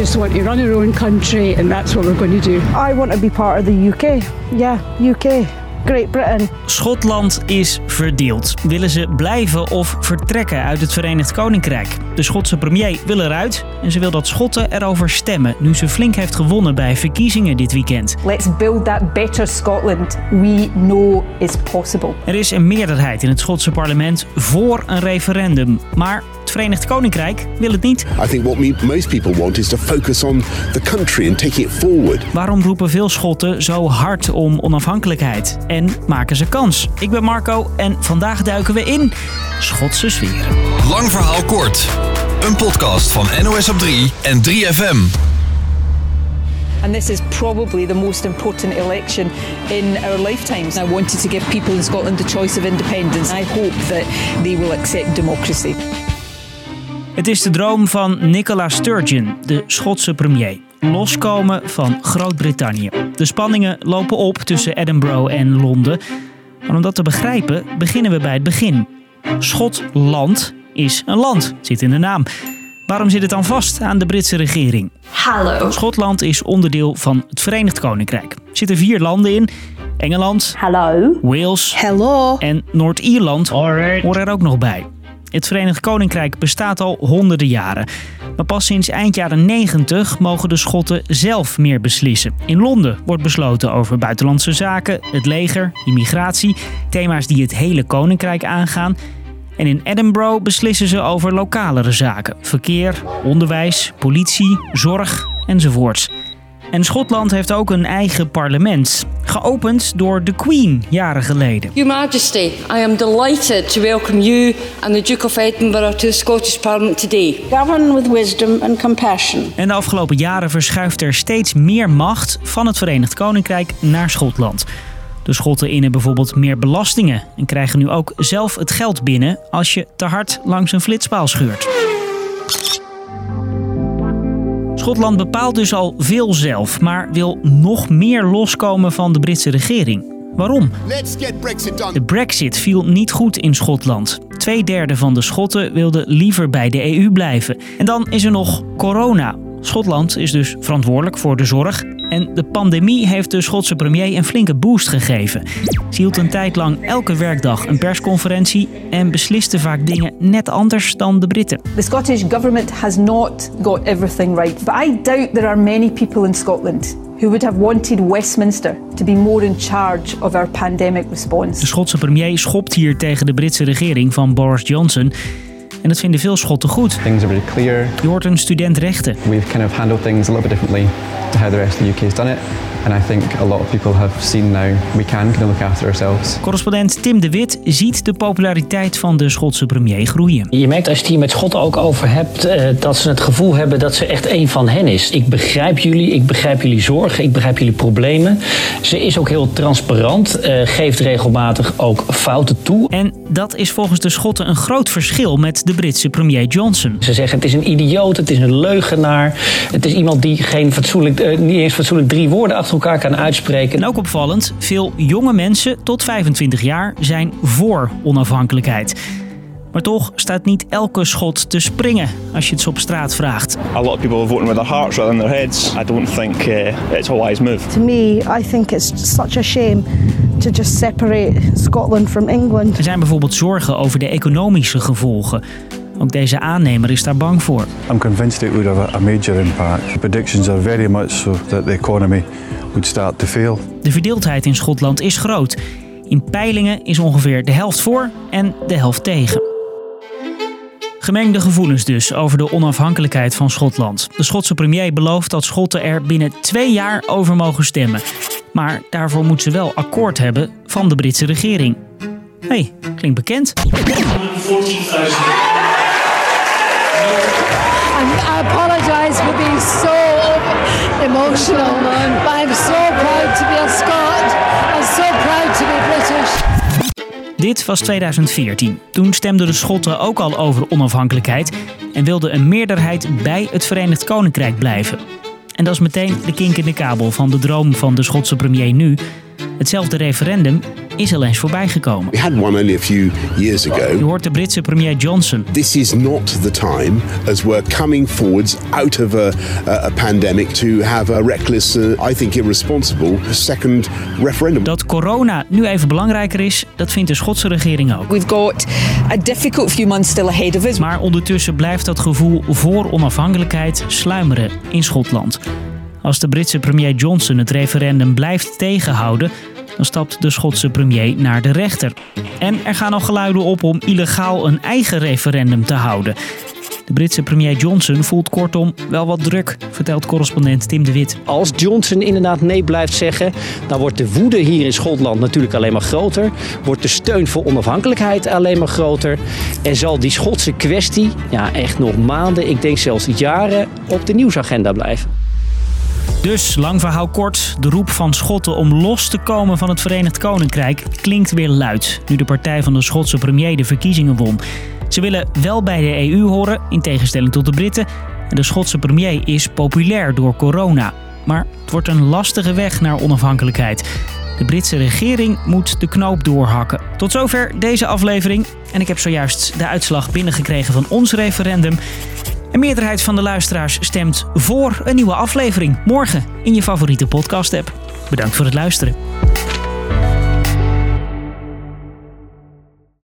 just want to run our own country, and that's what we're going to do. I want to be part of the UK. Yeah, UK. Great Britain. Schotland is verdeeld. Willen ze blijven of vertrekken uit het Verenigd Koninkrijk? De Schotse premier wil eruit en ze wil dat Schotten erover stemmen nu ze flink heeft gewonnen bij verkiezingen dit weekend. Let's build that better Scotland we know is possible. Er is een meerderheid in het Schotse parlement voor een referendum, maar het Verenigd Koninkrijk wil het niet. I think what me, most people want is to focus on the country and taking it forward. Waarom roepen veel Schotten zo hard om onafhankelijkheid? En maken ze kans? Ik ben Marco en vandaag duiken we in Schotse sferen. Lang verhaal kort. Een podcast van NOS op 3 en 3FM. And this is probably the most important election in our lifetimes. I wanted to give people in Scotland the choice of independence. I hope that they will accept democracy. Het is de droom van Nicola Sturgeon, de Schotse premier. Loskomen van Groot-Brittannië. De spanningen lopen op tussen Edinburgh en Londen. Maar om dat te begrijpen, beginnen we bij het begin. Schotland is een land, het zit in de naam. Waarom zit het dan vast aan de Britse regering? Hallo. Schotland is onderdeel van het Verenigd Koninkrijk. Er zitten vier landen in. Engeland, Hallo. Wales Hello. en Noord-Ierland horen er ook nog bij. Het Verenigd Koninkrijk bestaat al honderden jaren. Maar pas sinds eind jaren 90 mogen de Schotten zelf meer beslissen. In Londen wordt besloten over buitenlandse zaken, het leger, immigratie, thema's die het hele koninkrijk aangaan. En in Edinburgh beslissen ze over lokalere zaken: verkeer, onderwijs, politie, zorg enzovoorts. En Schotland heeft ook een eigen parlement, geopend door de Queen jaren geleden. Your Majesty, I am delighted to welcome you and the Duke of Edinburgh to the Scottish Parliament today. Govern with wisdom and compassion. En de afgelopen jaren verschuift er steeds meer macht van het Verenigd Koninkrijk naar Schotland. De Schotten innen bijvoorbeeld meer belastingen en krijgen nu ook zelf het geld binnen als je te hard langs een flitspaal scheurt. Schotland bepaalt dus al veel zelf, maar wil nog meer loskomen van de Britse regering. Waarom? De brexit viel niet goed in Schotland. Tweederde van de Schotten wilde liever bij de EU blijven. En dan is er nog corona. Schotland is dus verantwoordelijk voor de zorg. En de pandemie heeft de Schotse premier een flinke boost gegeven. Ze hield een tijd lang elke werkdag een persconferentie en besliste vaak dingen net anders dan de Britten. The Scottish Government has not got everything right, but I doubt there are many people in Scotland who would have wanted Westminster to be more in charge of our pandemic De response. Schotse premier schopt hier tegen de Britse regering van Boris Johnson. En dat vinden veel Schotten goed. Things are really clear. Je hoort een student rechten. We've kind of handled things a little bit differently how the rest of the UK has done it. And I think a lot of people have seen now we can kind of look after ourselves. Correspondent Tim de Wit ziet de populariteit van de Schotse premier groeien. Je merkt als je het hier met Schotten ook over hebt, eh, dat ze het gevoel hebben dat ze echt een van hen is. Ik begrijp jullie, ik begrijp jullie zorgen, ik begrijp jullie problemen. Ze is ook heel transparant, eh, geeft regelmatig ook fouten toe. En dat is volgens de Schotten een groot verschil met de Britse premier Johnson. Ze zeggen het is een idioot, het is een leugenaar. Het is iemand die geen fatsoenlijk, eh, niet eens fatsoenlijk drie woorden achter elkaar kan uitspreken. En ook opvallend, veel jonge mensen tot 25 jaar zijn voor onafhankelijkheid. Maar toch staat niet elke schot te springen als je het ze op straat vraagt. A lot of people are voting with their hearts rather than their heads. I don't think uh, it's a wise move. To me, I think it's such a shame to just separate Scotland from England. Er zijn bijvoorbeeld zorgen over de economische gevolgen. Ook deze aannemer is daar bang voor. I'm convinced it would have a major impact. The predictions are very much so that the economy would start to fail. De verdeeldheid in Schotland is groot. In peilingen is ongeveer de helft voor en de helft tegen. Gemengde gevoelens dus over de onafhankelijkheid van Schotland. De Schotse premier belooft dat Schotten er binnen twee jaar over mogen stemmen. Maar daarvoor moet ze wel akkoord hebben van de Britse regering. hey, klinkt bekend. I apologise for being so emotional, but I'm so proud to be a Scot so proud to be British. Dit was 2014. Toen stemden de Schotten ook al over onafhankelijkheid en wilde een meerderheid bij het Verenigd Koninkrijk blijven. En dat is meteen de kink in de kabel van de droom van de Schotse premier nu. Hetzelfde referendum is al eens voorbijgekomen. We had one only a few years Je ago. hoort de Britse premier Johnson. This is not the time, as we're coming forwards out of a, a, a pandemic, to have a reckless, uh, I think irresponsible, second referendum. Dat corona nu even belangrijker is, dat vindt de Schotse regering ook. We've got a difficult few months still ahead of us. Maar ondertussen blijft dat gevoel voor onafhankelijkheid sluimeren in Schotland. Als de Britse premier Johnson het referendum blijft tegenhouden, dan stapt de Schotse premier naar de rechter. En er gaan al geluiden op om illegaal een eigen referendum te houden. De Britse premier Johnson voelt kortom wel wat druk, vertelt correspondent Tim de Wit. Als Johnson inderdaad nee blijft zeggen, dan wordt de woede hier in Schotland natuurlijk alleen maar groter. Wordt de steun voor onafhankelijkheid alleen maar groter. En zal die Schotse kwestie ja, echt nog maanden, ik denk zelfs jaren, op de nieuwsagenda blijven. Dus, lang verhaal kort, de roep van Schotten om los te komen van het Verenigd Koninkrijk klinkt weer luid, nu de partij van de Schotse premier de verkiezingen won. Ze willen wel bij de EU horen, in tegenstelling tot de Britten. En de Schotse premier is populair door corona. Maar het wordt een lastige weg naar onafhankelijkheid. De Britse regering moet de knoop doorhakken. Tot zover deze aflevering. En ik heb zojuist de uitslag binnengekregen van ons referendum. Een meerderheid van de luisteraars stemt voor een nieuwe aflevering. Morgen in je favoriete podcast-app. Bedankt voor het luisteren.